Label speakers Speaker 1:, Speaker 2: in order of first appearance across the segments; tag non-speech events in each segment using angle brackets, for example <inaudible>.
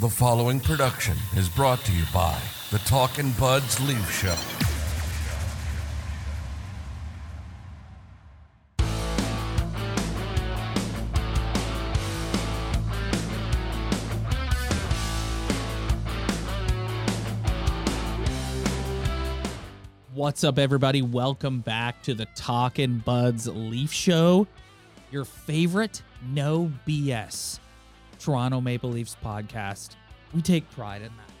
Speaker 1: The following production is brought to you by the Talkin' Buds Leaf Show.
Speaker 2: What's up, everybody? Welcome back to the Talkin' Buds Leaf Show, your favorite no BS Toronto Maple Leafs podcast. We take pride in that.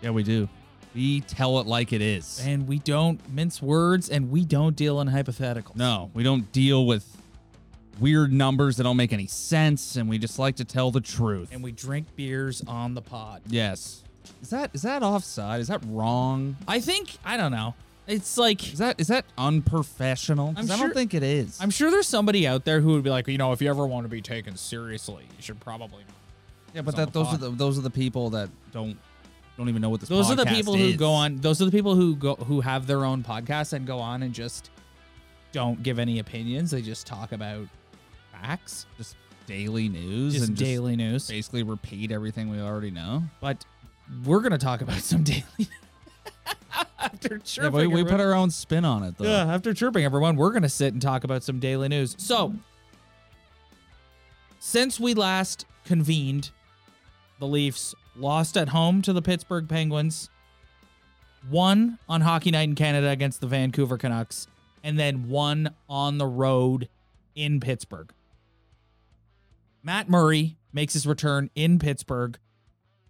Speaker 3: Yeah, we do. We tell it like it is.
Speaker 2: And we don't mince words and we don't deal in hypotheticals.
Speaker 3: No, we don't deal with weird numbers that don't make any sense, and we just like to tell the truth.
Speaker 2: And we drink beers on the pod.
Speaker 3: yes. Is that is that offside? Is that wrong?
Speaker 2: I think, I don't know. It's like,
Speaker 3: Is that is that unprofessional? 'Cause
Speaker 2: I'm
Speaker 3: I
Speaker 2: sure-
Speaker 3: don't think it is.
Speaker 2: I'm sure there's somebody out there who would be like, you know, if you ever want to be taken seriously, you should probably.
Speaker 3: yeah, but
Speaker 2: it's on
Speaker 3: that
Speaker 2: the
Speaker 3: those are the those are the people that don't don't even know what this.
Speaker 2: Those are the
Speaker 3: podcast
Speaker 2: people who
Speaker 3: is.
Speaker 2: go on. Those are the people who go who have their own podcast and go on and just don't give any opinions. They just talk about facts,
Speaker 3: just daily news
Speaker 2: just
Speaker 3: and
Speaker 2: daily news.
Speaker 3: basically repeat everything we already know.
Speaker 2: But we're gonna talk about some <laughs> daily. After
Speaker 3: Yeah,
Speaker 2: chirping,
Speaker 3: but we, we put our own spin on it though.
Speaker 2: yeah, after chirping everyone, we're gonna sit and talk about some daily news. So, since we last convened, the Leafs lost at home to the Pittsburgh Penguins, won on Hockey Night in Canada against the Vancouver Canucks, and then won on the road in Pittsburgh. Matt Murray makes his return in Pittsburgh.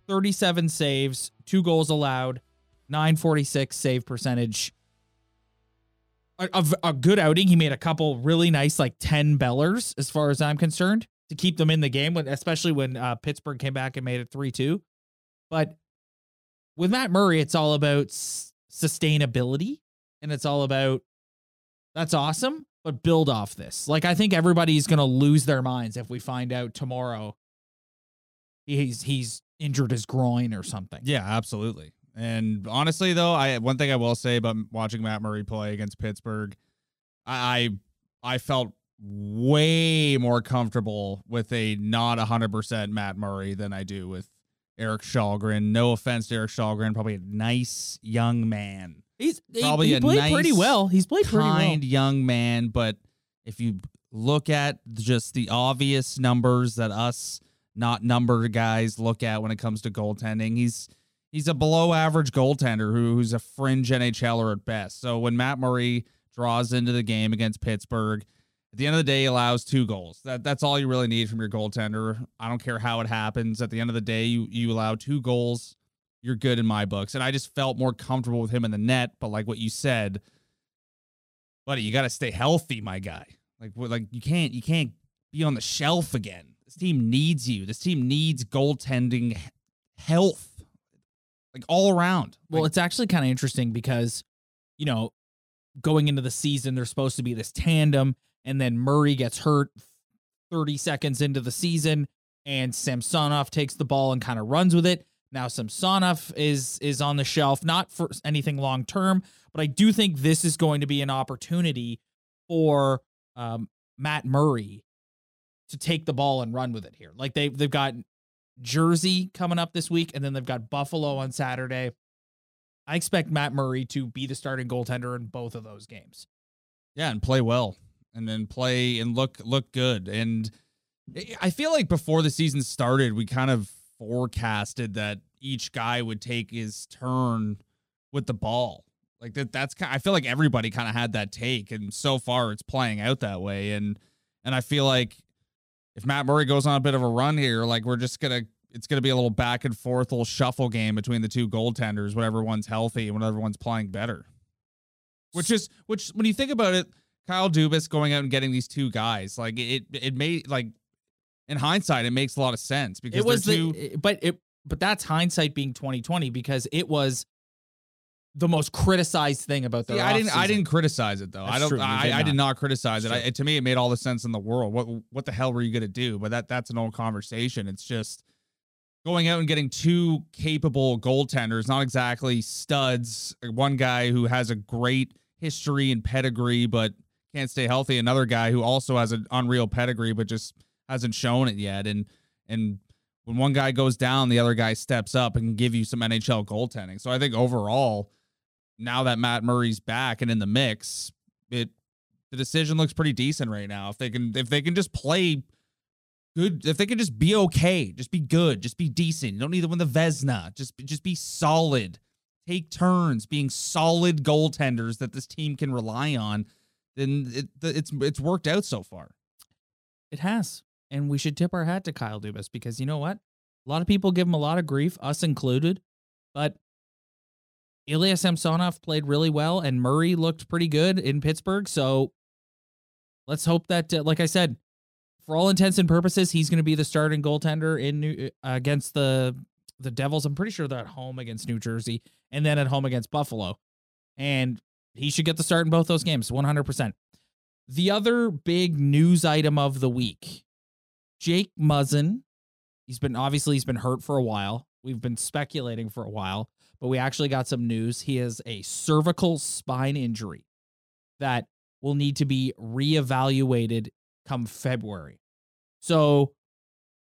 Speaker 2: 37 saves, two goals allowed, 946 save percentage. A, a- a good outing. He made a couple really nice, like 10 bellers, as far as I'm concerned, to keep them in the game, when, especially when uh, Pittsburgh came back and made it 3 2. But with Matt Murray, it's all about s- sustainability and it's all about that's awesome, but build off this. Like, I think everybody's going to lose their minds if we find out tomorrow he's he's injured his groin or something.
Speaker 3: Yeah, absolutely. And honestly, though, I one thing I will say about watching Matt Murray play against Pittsburgh, I I, I felt way more comfortable with a not 100% Matt Murray than I do with Erik Källgren. No offense to Erik Källgren, probably a nice young man,
Speaker 2: He's
Speaker 3: Probably
Speaker 2: he,
Speaker 3: a
Speaker 2: played pretty well. He's played pretty
Speaker 3: kind
Speaker 2: well.
Speaker 3: young man. But if you look at just the obvious numbers that us not number guys look at when it comes to goaltending, he's he's a below average goaltender who, who's a fringe NHLer at best. So when Matt Murray draws into the game against Pittsburgh, at the end of the day, he allows two goals. That that's all you really need from your goaltender. I don't care how it happens. At the end of the day, you you allow two goals, you're good in my books. And I just felt more comfortable with him in the net. But like what you said, buddy, you got to stay healthy, my guy. Like like you can't you can't be on the shelf again. This team needs you. This team needs goaltending health, like all around.
Speaker 2: Well,
Speaker 3: Like,
Speaker 2: it's actually kind of interesting because, you know, going into the season, there's supposed to be this tandem, and then Murray gets hurt 30 seconds into the season, and Samsonov takes the ball and kind of runs with it. Now Samsonov is is on the shelf, not for anything long term, but I do think this is going to be an opportunity for um, Matt Murray to take the ball and run with it here. Like they they've got Jersey coming up this week, and then they've got Buffalo on Saturday. I expect Matt Murray to be the starting goaltender in both of those games.
Speaker 3: yeah, and play well, and then play and look look good. And I- feel like before the season started, we kind of forecasted that each guy would take his turn with the ball. Like that that's kind I feel like everybody kind of had that take and so far it's playing out that way and and I feel like if Matt Murray goes on a bit of a run here, like we're just to it's to be a little back and forth little shuffle game between the two goaltenders, whatever one's healthy and whatever one's playing better. Which is which when you think about it, Kyle Dubas going out and getting these two guys, like it it made like in hindsight, it makes a lot of sense because
Speaker 2: It was
Speaker 3: two,
Speaker 2: the but it but that's hindsight being 2020 because it was the most criticized thing about their
Speaker 3: See, I didn't. I didn't criticize it though. I don't.
Speaker 2: true,
Speaker 3: I,
Speaker 2: did
Speaker 3: I did
Speaker 2: not.
Speaker 3: criticize it.
Speaker 2: That's
Speaker 3: I, to me, it made all the sense in the world. What What the hell were you gonna do? But that that's an old conversation. It's just going out and getting two capable goaltenders, not exactly studs. One guy who has a great history and pedigree, but can't stay healthy. Another guy who also has an unreal pedigree, but just hasn't shown it yet. And and when one guy goes down, the other guy steps up and can give you some NHL goaltending. So I think overall, now that Matt Murray's back and in the mix, it the decision looks pretty decent right now. If they can if they can just play good, if they can just be okay, just be good, just be decent. You don't need to win the Vezina. Just just be solid. Take turns being solid goaltenders that this team can rely on. Then it, it's it's worked out so far.
Speaker 2: It has. And we should tip our hat to Kyle Dubas because you know what? A lot of people give him a lot of grief, us included. But Ilya Samsonov played really well and Murray looked pretty good in Pittsburgh. So let's hope that, uh, like I said, for all intents and purposes, he's going to be the starting goaltender in New, uh, against the the Devils. I'm pretty sure they're at home against New Jersey and then at home against Buffalo. And he should get the start in both those games, 100%. The other big news item of the week Jake Muzzin. He's been obviously he's been hurt for a while. We've been speculating for a while, but we actually got some news. He has a cervical spine injury that will need to be reevaluated come February. So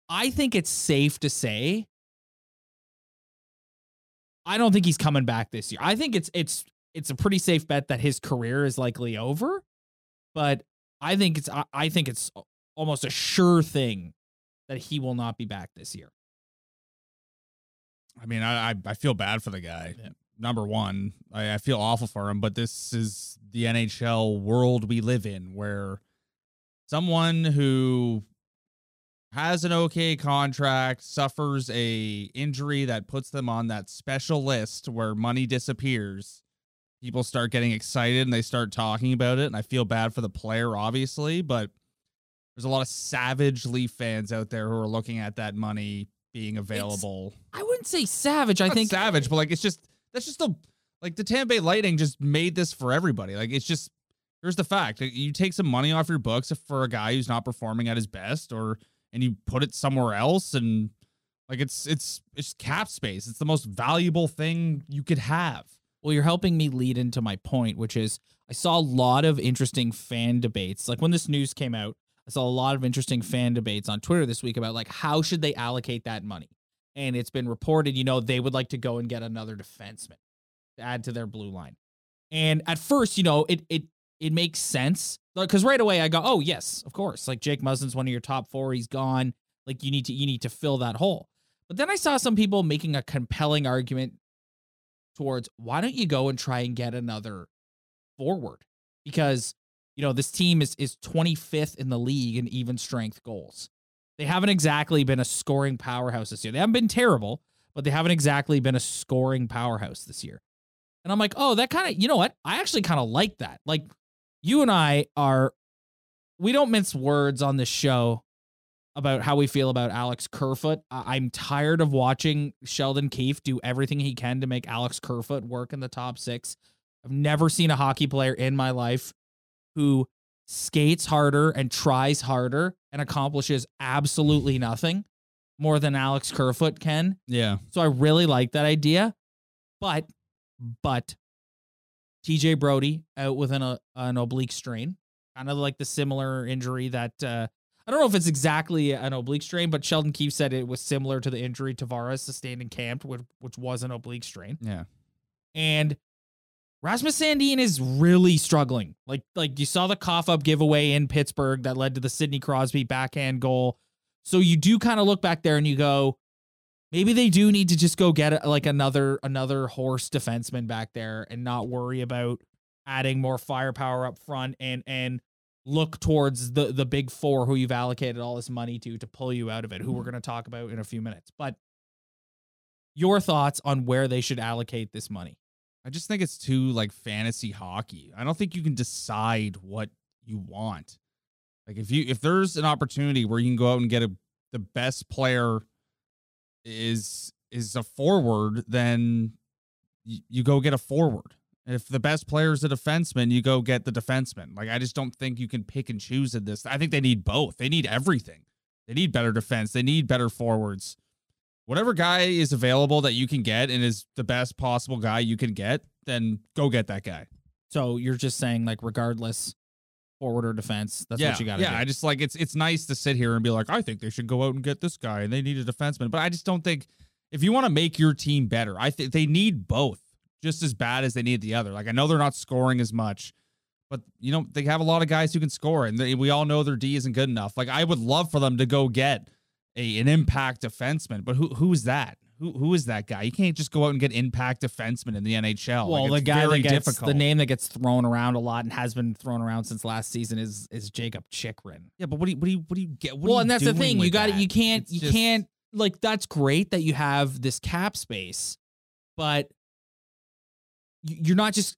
Speaker 2: I think it's safe to say I don't think he's coming back this year. I think it's it's it's a pretty safe bet that his career is likely over, but I think it's I, I think it's almost a sure thing that he will not be back this year.
Speaker 3: I mean, I I, I feel bad for the guy. Yeah. Number one, I, I feel awful for him, but this is the NHL world we live in, where someone who has an okay contract, suffers a injury that puts them on that special list where money disappears. People start getting excited and they start talking about it, and I feel bad for the player, obviously, but there's a lot of savage Leaf fans out there who are looking at that money being available.
Speaker 2: It's, I wouldn't say savage. I
Speaker 3: Not
Speaker 2: think
Speaker 3: savage, but like it's just that's just the like the Tampa Bay Lightning just made this for everybody. Like it's just here's the fact: you take some money off your books for a guy who's not performing at his best, or and you put it somewhere else, and like it's it's it's cap space. It's the most valuable thing you could have.
Speaker 2: Well, you're helping me lead into my point, which is I saw a lot of interesting fan debates. Like when this news came out, I saw a lot of interesting fan debates on Twitter this week about like how should they allocate that money. And it's been reported, you know, they would like to go and get another defenseman to add to their blue line. And at first, you know, it it it makes sense because right away I go, oh yes, of course. Like Jake Muzzin's one of your top four, he's gone. Like you need to you need to fill that hole. But then I saw some people making a compelling argument towards why don't you go and try and get another forward because you know, this team is is 25th in the league in even strength goals. They haven't exactly been a scoring powerhouse this year. They haven't been terrible, but they haven't exactly been a scoring powerhouse this year. And I'm like, oh, that kind of, you know what? I actually kind of like that. Like, you and I are, we don't mince words on this show about how we feel about Alex Kerfoot. I- I'm tired of watching Sheldon Keefe do everything he can to make Alex Kerfoot work in the top six. I've never seen a hockey player in my life who skates harder and tries harder and accomplishes absolutely nothing more than Alex Kerfoot can.
Speaker 3: Yeah.
Speaker 2: So I really like that idea. But but TJ Brodie out with an, uh, an oblique strain, kind of like the similar injury that uh, I don't know if it's exactly an oblique strain, but Sheldon Keefe said it was similar to the injury Tavares sustained in camp, which, which was an oblique strain.
Speaker 3: Yeah.
Speaker 2: And Rasmus Sandin is really struggling. Like like you saw the cough up giveaway in Pittsburgh that led to the Sidney Crosby backhand goal. So you do kind of look back there and you go, maybe they do need to just go get like another another horse defenseman back there and not worry about adding more firepower up front and and look towards the the big four who you've allocated all this money to to pull you out of it, who we're mm-hmm. going to talk about in a few minutes. But your thoughts on where they should allocate this money?
Speaker 3: I just think it's too like fantasy hockey. I don't think you can decide what you want. Like if you if there's an opportunity where you can go out and get a the best player is is a forward, then you, you go get a forward. If the best player is a defenseman, you go get the defenseman. Like I just don't think you can pick and choose in this. I think they need both. They need everything. They need better defense. They need better forwards whatever guy is available that you can get and is the best possible guy you can get, then go get that guy.
Speaker 2: So you're just saying like regardless forward or defense. That's
Speaker 3: yeah,
Speaker 2: what you got to do.
Speaker 3: yeah.
Speaker 2: do.
Speaker 3: I just like it's it's nice to sit here and be like, I think they should go out and get this guy, and they need a defenseman. But I just don't think if you want to make your team better, I think they need both just as bad as they need the other. Like I know they're not scoring as much, but you know they have a lot of guys who can score, and they, we all know their D isn't good enough. Like I would love for them to go get a an impact defenseman, but who who is that? Who who is that guy? You can't just go out and get impact defenseman in the NHL.
Speaker 2: well,
Speaker 3: like,
Speaker 2: the guy that gets
Speaker 3: difficult.
Speaker 2: the name that gets thrown around a lot and has been thrown around since last season is is Jakob Chychrun.
Speaker 3: Yeah, but what do you what do you what do you get?
Speaker 2: Well,
Speaker 3: you
Speaker 2: and that's the thing. You got to? You can't.
Speaker 3: It's
Speaker 2: you
Speaker 3: just-
Speaker 2: can't. Like that's great that you have this cap space, but you're not just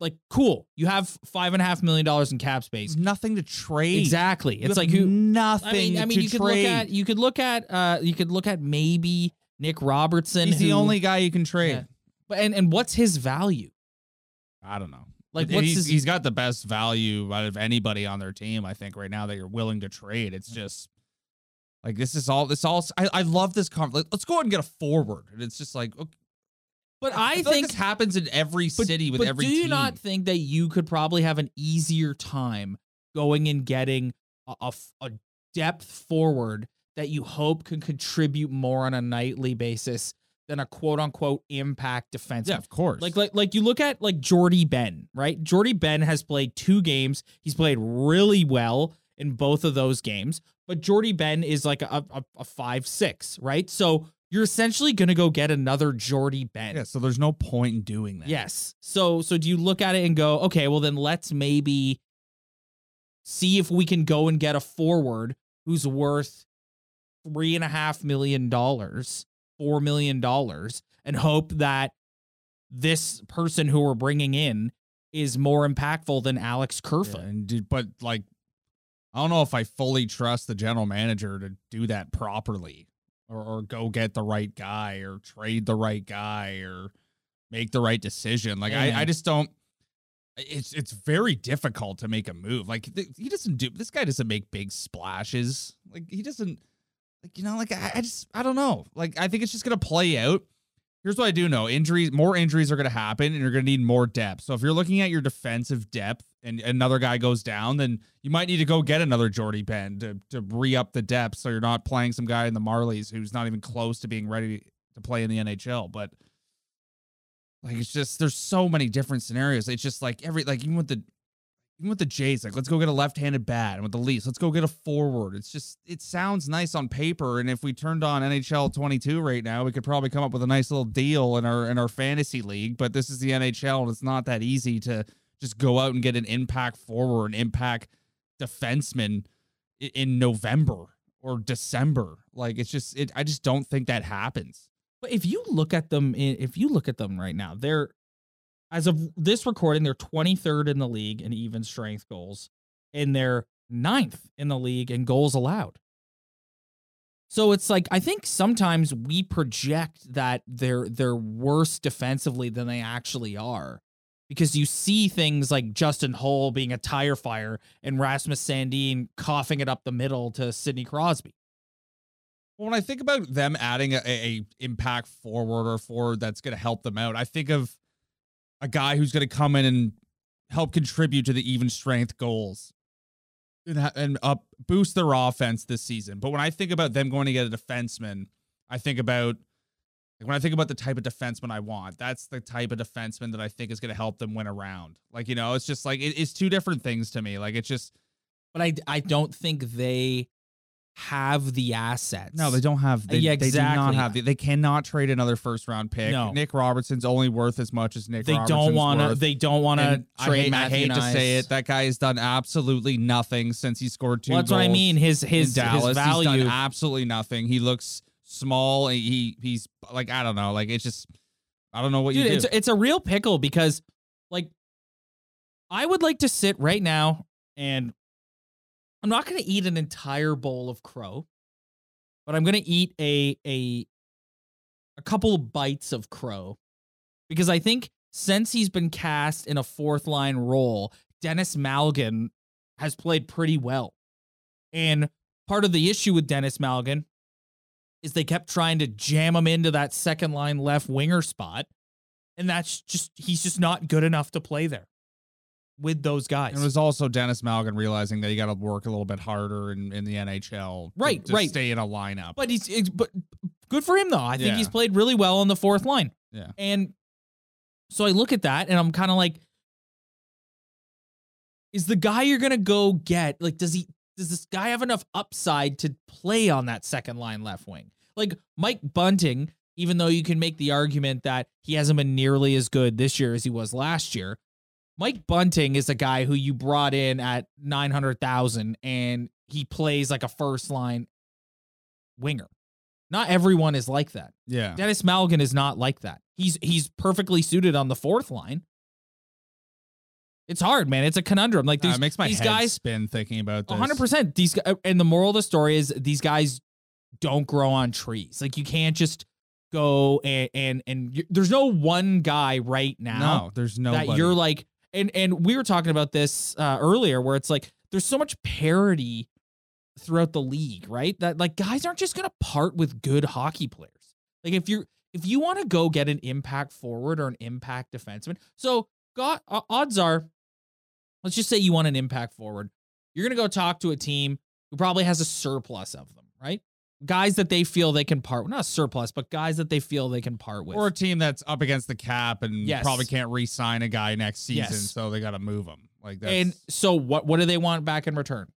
Speaker 2: like cool. You have five and a half million dollars in cap space.
Speaker 3: Nothing to trade.
Speaker 2: Exactly.
Speaker 3: You
Speaker 2: It's like who.
Speaker 3: nothing.
Speaker 2: I mean, I mean,
Speaker 3: to
Speaker 2: you could look at you could look at uh you could look at maybe Nick Robertson.
Speaker 3: He's the only guy you can trade.
Speaker 2: Yeah. But and and what's his value?
Speaker 3: I don't know.
Speaker 2: Like, what's
Speaker 3: he's,
Speaker 2: his-
Speaker 3: he's got the best value out of anybody on their team. I think right now that you're willing to trade. It's just like this is all. This all. I, I love this. Con- let- let's go ahead and get a forward. And it's just like. Okay,
Speaker 2: But
Speaker 3: I,
Speaker 2: I,
Speaker 3: feel like
Speaker 2: think
Speaker 3: this happens in every
Speaker 2: but,
Speaker 3: city with
Speaker 2: but
Speaker 3: every
Speaker 2: do you
Speaker 3: team.
Speaker 2: not think that you could probably have an easier time going and getting a a depth forward that you hope can contribute more on a nightly basis than a quote unquote impact defenseman?
Speaker 3: yeah, of course.
Speaker 2: Like, like, like you look at like Jordie Benn, right? Jordie Benn has played two games. He's played really well in both of those games. But Jordie Benn is like a, a, a five six, right? So you're essentially gonna go get another Jordie Benn.
Speaker 3: yeah. So there's no point in doing that.
Speaker 2: Yes. So so do you look at it and go, okay, well then let's maybe see if we can go and get a forward who's worth three and a half million dollars, four million dollars, and hope that this person who we're bringing in is more impactful than Alex
Speaker 3: Yeah,
Speaker 2: Kerfoot.
Speaker 3: and but like, I don't know if I fully trust the general manager to do that properly, or, or go get the right guy, or trade the right guy, or make the right decision. Like,
Speaker 2: Yeah.
Speaker 3: I, I just don't. It's it's very difficult to make a move. Like th- he doesn't do this guy doesn't make big splashes. Like he doesn't like you know like I, I just I don't know. Like I think it's just gonna play out. Here's what I do know: injuries, more injuries are going to happen, and you're going to need more depth. So if you're looking at your defensive depth, and another guy goes down, then you might need to go get another Jordie Benn to to re up the depth, so you're not playing some guy in the Marlies who's not even close to being ready to play in the NHL. But like, it's just there's so many different scenarios. It's just like every like even with the even with the Jays, like let's go get a left-handed bat, and with the Leafs, let's go get a forward. It's just it sounds nice on paper, and if we turned on NHL 22 right now, we could probably come up with a nice little deal in our in our fantasy league. But this is the NHL, and it's not that easy to just go out and get an impact forward, an impact defenseman in November or December. Like it's just it. I just don't think that happens.
Speaker 2: But if you look at them, if you look at them right now, they're as of this recording, they're 23rd in the league in even strength goals, and they're ninth in the league in goals allowed. So it's like I think sometimes we project that they're they're worse defensively than they actually are. Because you see things like Justin Holl being a tire fire and Rasmus Sandin coughing it up the middle to Sidney Crosby.
Speaker 3: Well, when I think about them adding a, a impact forward or forward that's going to help them out, I think of a guy who's going to come in and help contribute to the even strength goals and, and up boost their offense this season. But when I think about them going to get a defenseman, I think about like when I think about the type of defenseman I want, that's the type of defenseman that I think is going to help them win around. Like you know, it's just like it, it's two different things to me. Like it's just
Speaker 2: But I I don't think they have the assets.
Speaker 3: No, they don't have. They,
Speaker 2: Yeah,
Speaker 3: they do not have. They, they cannot trade another first round pick.
Speaker 2: No.
Speaker 3: Nick Robertson's only worth as much as Nick.
Speaker 2: They
Speaker 3: Robertson's
Speaker 2: don't want to. They don't want to trade
Speaker 3: hate, I
Speaker 2: Matthew
Speaker 3: hate to say it. That guy has done absolutely nothing since he scored two.
Speaker 2: Well, that's what I
Speaker 3: goals
Speaker 2: mean. His
Speaker 3: in
Speaker 2: his
Speaker 3: Dallas.
Speaker 2: his
Speaker 3: He's
Speaker 2: value.
Speaker 3: done absolutely nothing. He looks small. He he's like I don't know. Like it's just I don't know what
Speaker 2: Dude,
Speaker 3: you
Speaker 2: it's it's a real pickle because, like, I would like to sit right now and I'm not going to eat an entire bowl of crow, but I'm going to eat a a a couple of bites of crow because I think since he's been cast in a fourth line role, Denis Malgin has played pretty well. And part of the issue with Denis Malgin is they kept trying to jam him into that second line left winger spot. And that's just, he's just not good enough to play there. With those guys.
Speaker 3: And it was also Denis Malgin realizing that he got to work a little bit harder in, in the NHL, to-
Speaker 2: Right,
Speaker 3: to
Speaker 2: right.
Speaker 3: Stay in a lineup.
Speaker 2: but he's it's- but good for him though. I think
Speaker 3: Yeah.
Speaker 2: he's played really well on the fourth line.
Speaker 3: Yeah.
Speaker 2: And so I look at that and I'm kind of like is the guy you're going to go get like does he does this guy have enough upside to play on that second line left wing? Like Mike Bunting, even though you can make the argument that he hasn't been nearly as good this year as he was last year, Mike Bunting is a guy who you brought in at 900,000 and he plays like a first line winger. Not everyone is like that.
Speaker 3: yeah.
Speaker 2: Denis Malgin is not like that. He's he's perfectly suited on the fourth line. It's hard, man. It's a conundrum. Like
Speaker 3: Uh,
Speaker 2: these,
Speaker 3: it makes my
Speaker 2: these
Speaker 3: head
Speaker 2: guys,
Speaker 3: spin thinking about this.
Speaker 2: hundred percent. These gu- and the moral of the story is these guys don't grow on trees. Like you can't just go and and and there's no one guy right now
Speaker 3: No, there's no.
Speaker 2: that you're like and and we were talking about this uh, earlier where it's like there's so much parity throughout the league right? That like guys aren't just gonna part with good hockey players. Like if you're if you want to go get an impact forward or an impact defenseman so god odds are let's just say you want an impact forward. You're gonna go talk to a team who probably has a surplus of them right guys that they feel they can part with not a surplus but guys that they feel they can part with
Speaker 3: or a team that's up against the cap and
Speaker 2: Yes.
Speaker 3: probably can't re-sign a guy next season,
Speaker 2: Yes.
Speaker 3: so they got to move him. Like that's
Speaker 2: And so what what do they want back in return?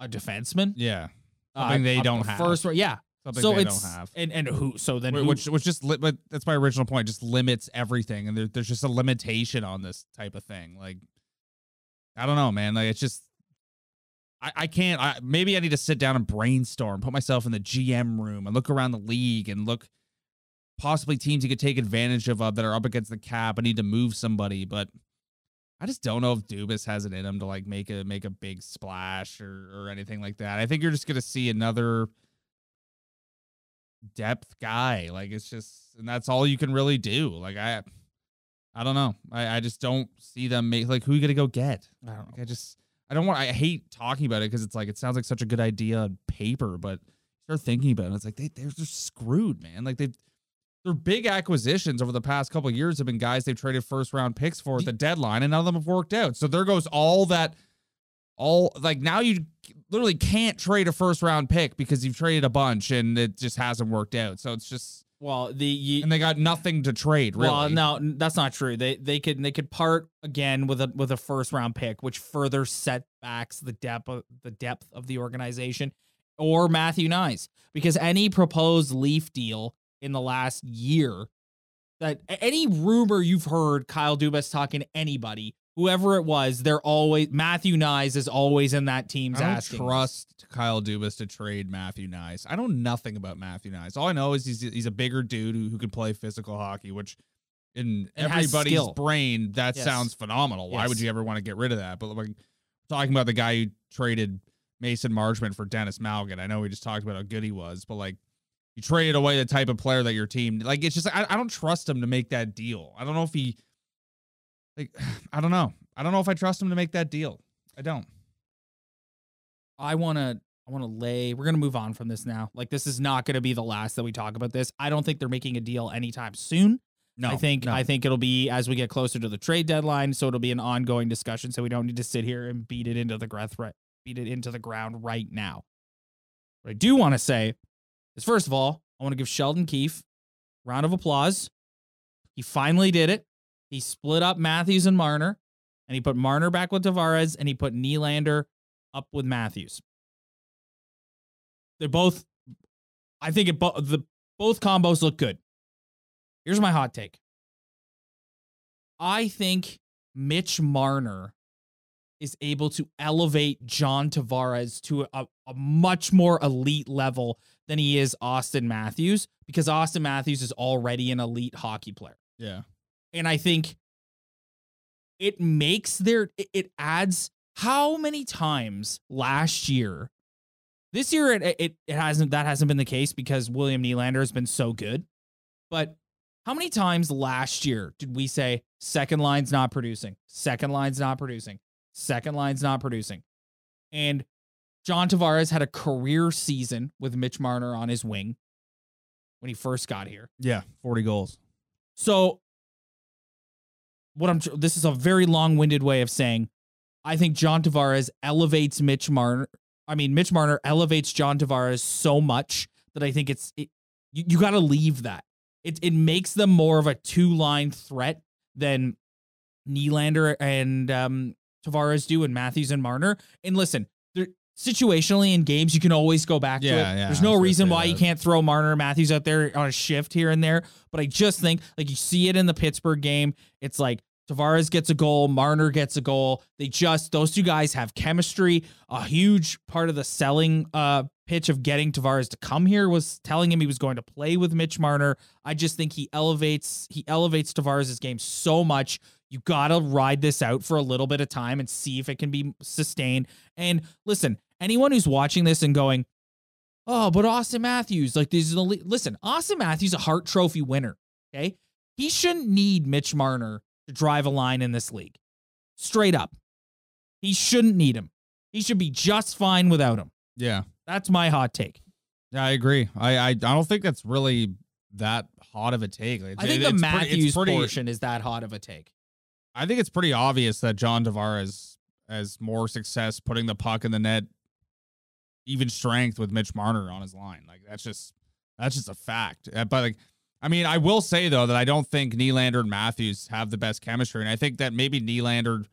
Speaker 2: A defenseman?
Speaker 3: yeah,
Speaker 2: Uh,
Speaker 3: something they
Speaker 2: a-
Speaker 3: don't have.
Speaker 2: First, yeah.
Speaker 3: something
Speaker 2: so
Speaker 3: they
Speaker 2: it's
Speaker 3: don't have.
Speaker 2: and and who? So then
Speaker 3: Wh-
Speaker 2: who,
Speaker 3: which which just li- but that's my original point just limits everything and there, there's just a limitation on this type of thing like i don't know man like it's just i, I can't I, maybe i need to sit down and brainstorm put myself in the gm room and look around the league and look possibly teams you could take advantage of uh, that are up against the cap i need to move somebody but I just don't know if Dubas has it in him to like make a make a big splash or or anything like that. I think you're just gonna see another depth guy. Like it's just and that's all you can really do. Like I I don't know. I, I just don't see them make like who you gonna go get?
Speaker 2: I don't
Speaker 3: Like I just I don't want I hate talking about it because it's like it sounds like such a good idea on paper, but start thinking about it. It's like they they're just screwed, man. Like they've their big acquisitions over the past couple of years have been guys they've traded first round picks for at the deadline, and none of them have worked out. So there goes all that all like now you literally can't trade a first round pick because you've traded a bunch and it just hasn't worked out. So it's just
Speaker 2: Well, the you,
Speaker 3: and they got nothing to trade, really.
Speaker 2: well, no, that's not true. They they could they could part again with a with a first round pick, which further setbacks the depth of, the depth of the organization, or Matthew Knies, because any proposed Leaf deal in the last year, that any rumor you've heard Kyle Dubas talking to anybody, whoever it was, they're always Matthew Knies is always in that team's
Speaker 3: I don't trust Kyle Dubas to trade Matthew Knies. I know nothing about Matthew Knies. All I know is he's he's a bigger dude who, who can play physical hockey, which in
Speaker 2: And
Speaker 3: everybody's brain that
Speaker 2: Yes.
Speaker 3: sounds phenomenal. Why would you ever want to get rid of that? But like talking about the guy who traded Mason Marchment for Denis Malgin. I know we just talked about how good he was, but like you traded away the type of player that your team like. It's just I, I don't trust him to make that deal. I don't know if he like <sighs> I don't know. I don't know if I trust him to make that deal. I don't.
Speaker 2: I want to I want to lay we're going to move on from this now. Like this is not going to be the last that we talk about this. I don't think they're making a deal anytime soon.
Speaker 3: No,
Speaker 2: I think
Speaker 3: no.
Speaker 2: I think it'll be as we get closer to the trade deadline, so it'll be an ongoing discussion so we don't need to sit here and beat it into the ground right beat it into the ground right now. What I do want to say is first of all, I want to give Sheldon Keefe round of applause. He finally did it. He split up Matthews and Marner, and he put Marner back with Tavares, and he put Nylander up with Matthews. They're both. I think it bo- the both combos look good. Here's my hot take. I think Mitch Marner is able to elevate John Tavares to a, a much more elite level than he is Austin Matthews because Austin Matthews is already an elite hockey player.
Speaker 3: Yeah.
Speaker 2: And I think it makes their it, adds how many times last year this year it, it it hasn't that hasn't been the case because William Nylander has been so good. But how many times last year did we say second line's not producing, second line's not producing, second line's not producing? And John Tavares had a career season with Mitch Marner on his wing when he first got here.
Speaker 3: Yeah. 40 goals.
Speaker 2: So what I'm. This is a very long-winded way of saying, I think John Tavares elevates Mitch Marner. I mean, Mitch Marner elevates John Tavares so much that I think it's it, you, you got to leave that. It it makes them more of a two-line threat than Nylander and um, Tavares do, and Matthews and Marner. And listen, situationally in games, you can always go back to it.
Speaker 3: yeah,
Speaker 2: There's no reason why you can't throw Marner and Matthews out there on a shift here and there. But I just think, like, you see it in the Pittsburgh game. It's like Tavares gets a goal, Marner gets a goal. They just, those two guys have chemistry. A huge part of the selling uh, pitch of getting Tavares to come here was telling him he was going to play with Mitch Marner. I just think he elevates, he elevates Tavares' game so much. You gotta ride this out for a little bit of time and see if it can be sustained. And listen, anyone who's watching this and going, "Oh, but Austin Matthews, like these listen, Austin Matthews a Hart Trophy winner. Okay, he shouldn't need Mitch Marner to drive a line in this league. Straight up, he shouldn't need him. He should be just fine without him.
Speaker 3: Yeah.
Speaker 2: That's my hot take.
Speaker 3: Yeah, I agree. I I, I don't think that's really that hot of a take. It's-
Speaker 2: I think
Speaker 3: it's
Speaker 2: the
Speaker 3: pretty-
Speaker 2: Matthews
Speaker 3: pretty-
Speaker 2: portion is that hot of a take.
Speaker 3: I think it's pretty obvious that John Tavares has more success putting the puck in the net, even strength with Mitch Marner on his line. Like that's just that's just a fact. Uh, But like, I mean, I will say though that I don't think Nylander and Matthews have the best chemistry, and I think that maybe Nylander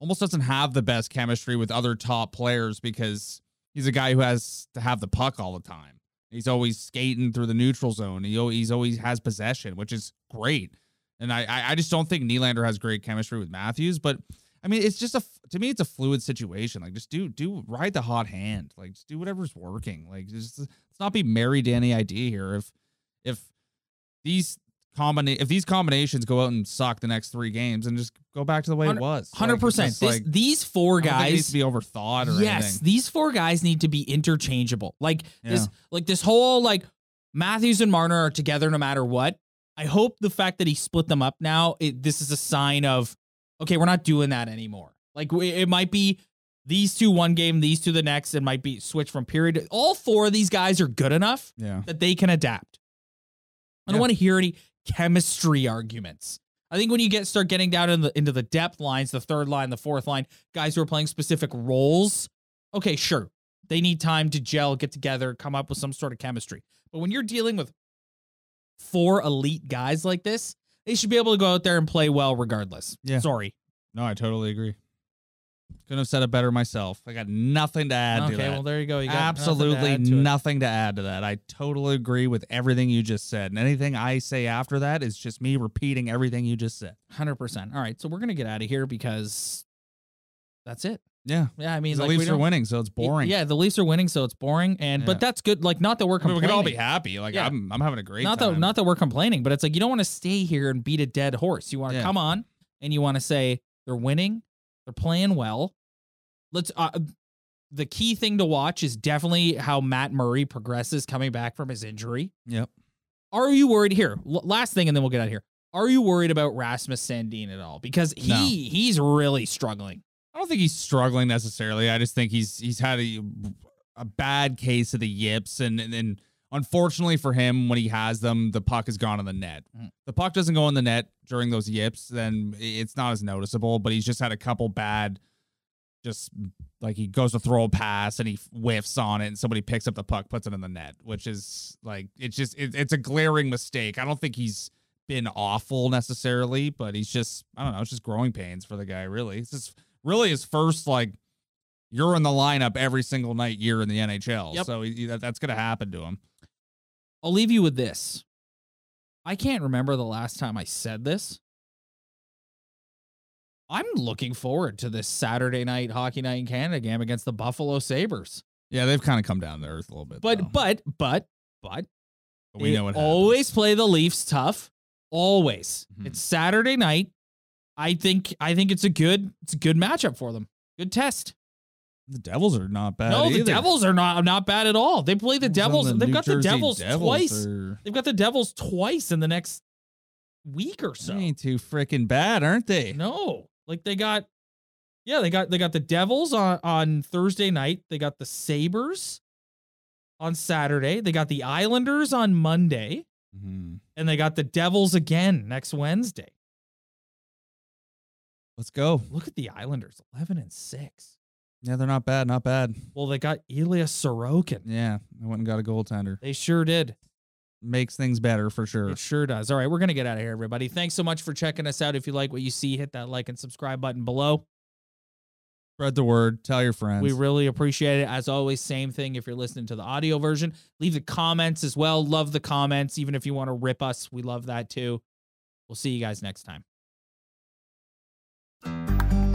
Speaker 3: almost doesn't have the best chemistry with other top players because he's a guy who has to have the puck all the time. He's always skating through the neutral zone. He he's always has possession, which is great. And I, I I just don't think Nylander has great chemistry with Matthews. But I mean, it's just a to me, it's a fluid situation. Like, just do do ride the hot hand. Like, just do whatever's working. Like, just let's not be married to any idea here. If if these combina- if these combinations go out and suck the next three games, and just go back to the way it was.
Speaker 2: Hundred
Speaker 3: it's
Speaker 2: percent.
Speaker 3: like-
Speaker 2: these four
Speaker 3: I don't think it needs
Speaker 2: guys
Speaker 3: to be overthought or
Speaker 2: yes,
Speaker 3: anything.
Speaker 2: these four guys need to be interchangeable. Like this, like this whole like Matthews and Marner are together no matter what. I hope the fact that he split them up now, it, this is a sign of okay, we're not doing that anymore. Like it might be these two one game, these two the next. It might be switch from period. All four of these guys are good enough
Speaker 3: Yeah.
Speaker 2: that they can adapt. I don't
Speaker 3: Yeah.
Speaker 2: want to hear any chemistry arguments. I think when you get start getting down in the, into the depth lines, the third line, the fourth line, guys who are playing specific roles, okay, sure, they need time to gel, get together, come up with some sort of chemistry. But when you're dealing with four elite guys like this, they should be able to go out there and play well regardless.
Speaker 3: Yeah.
Speaker 2: Sorry.
Speaker 3: No, I totally agree. Couldn't have said it better myself. I got nothing to add to
Speaker 2: Okay,
Speaker 3: that.
Speaker 2: well there you go. You got
Speaker 3: Absolutely
Speaker 2: nothing to add to
Speaker 3: nothing to add to that. I totally agree with everything you just said. And anything I say after that is just me repeating everything you just said.
Speaker 2: Hundred percent. All right, so we're gonna get out of here because that's it.
Speaker 3: Yeah.
Speaker 2: Yeah, I mean,
Speaker 3: the
Speaker 2: like,
Speaker 3: Leafs are winning, so it's boring.
Speaker 2: Yeah, the Leafs are winning, so it's boring. And
Speaker 3: Yeah.
Speaker 2: but that's good. Like, not that we're
Speaker 3: I mean, we
Speaker 2: complaining.
Speaker 3: can all be happy. Like
Speaker 2: Yeah.
Speaker 3: I'm I'm having a great
Speaker 2: not
Speaker 3: time.
Speaker 2: that not that we're complaining, but it's like you don't want to stay here and beat a dead horse. You want to
Speaker 3: Yeah.
Speaker 2: come on and you want to say they're winning, they're playing well. Let's. Uh, the key thing to watch is definitely how Matt Murray progresses coming back from his injury.
Speaker 3: Yep.
Speaker 2: Are you worried here? l- last thing, and then we'll get out of here. Are you worried about Rasmus Sandin at all? Because he
Speaker 3: No.
Speaker 2: he's really struggling.
Speaker 3: I don't think he's struggling necessarily. I just think he's he's had a a bad case of the yips, and and, and unfortunately for him, when he has them, the puck has gone in the net.
Speaker 2: Mhm.
Speaker 3: The puck doesn't go in the net during those yips, then it's not as noticeable. But he's just had a couple bad, just like he goes to throw a pass and he whiffs on it, and somebody picks up the puck, puts it in the net, which is like it's just it, it's a glaring mistake. I don't think he's been awful necessarily, but he's just I don't know, it's just growing pains for the guy. Really, it's just really his first like you're in the lineup every single night year in the NHL.
Speaker 2: Yep.
Speaker 3: So he, that, that's gonna happen to him.
Speaker 2: I'll leave you with this. I can't remember the last time I said this. I'm looking forward to this Saturday night hockey night in Canada game against the Buffalo Sabres.
Speaker 3: Yeah, they've kind of come down to earth a little bit.
Speaker 2: But
Speaker 3: though.
Speaker 2: but but but
Speaker 3: we know what
Speaker 2: always play the Leafs tough. Always.
Speaker 3: Mhm.
Speaker 2: It's Saturday night. I think I think it's a good it's a good matchup for them. Good test.
Speaker 3: The Devils are not bad.
Speaker 2: no, the. Devils are not not bad at all. They play the Devils.
Speaker 3: the
Speaker 2: They've
Speaker 3: New
Speaker 2: got the Devils,
Speaker 3: Devils
Speaker 2: twice. They've got the Devils twice in the next week or so.
Speaker 3: They ain't too freaking bad, aren't they?
Speaker 2: No, like they got, yeah, they got they got the Devils on on Thursday night. They got the Sabres on Saturday. They got the Islanders on Monday,
Speaker 3: Mhm.
Speaker 2: and they got the Devils again next Wednesday.
Speaker 3: Let's go.
Speaker 2: Look at the Islanders, 11 and 6.
Speaker 3: Yeah, they're not bad. Not bad.
Speaker 2: Well, they got Ilya Sorokin.
Speaker 3: Yeah, I went and got a goaltender.
Speaker 2: They sure did.
Speaker 3: Makes things better for sure.
Speaker 2: It sure does. All right, we're going to get out of here, everybody. Thanks so much for checking us out. If you like what you see, hit that like and subscribe button below.
Speaker 3: Spread the word. Tell your friends.
Speaker 2: We really appreciate it. As always, same thing if you're listening to the audio version. Leave the comments as well. Love the comments, even if you want to rip us. We love that too. We'll see you guys next time.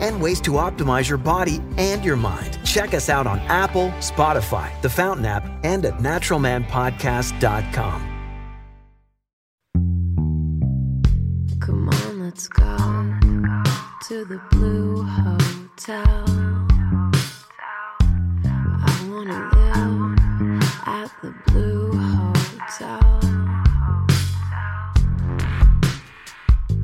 Speaker 4: and ways to optimize your body and your mind. Check us out on Apple, Spotify, the Fountain app, and at naturalmanpodcast.com.
Speaker 5: Come on, let's go to the Blue Hotel. I wanna live at the Blue Hotel.